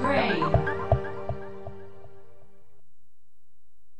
Ukraine.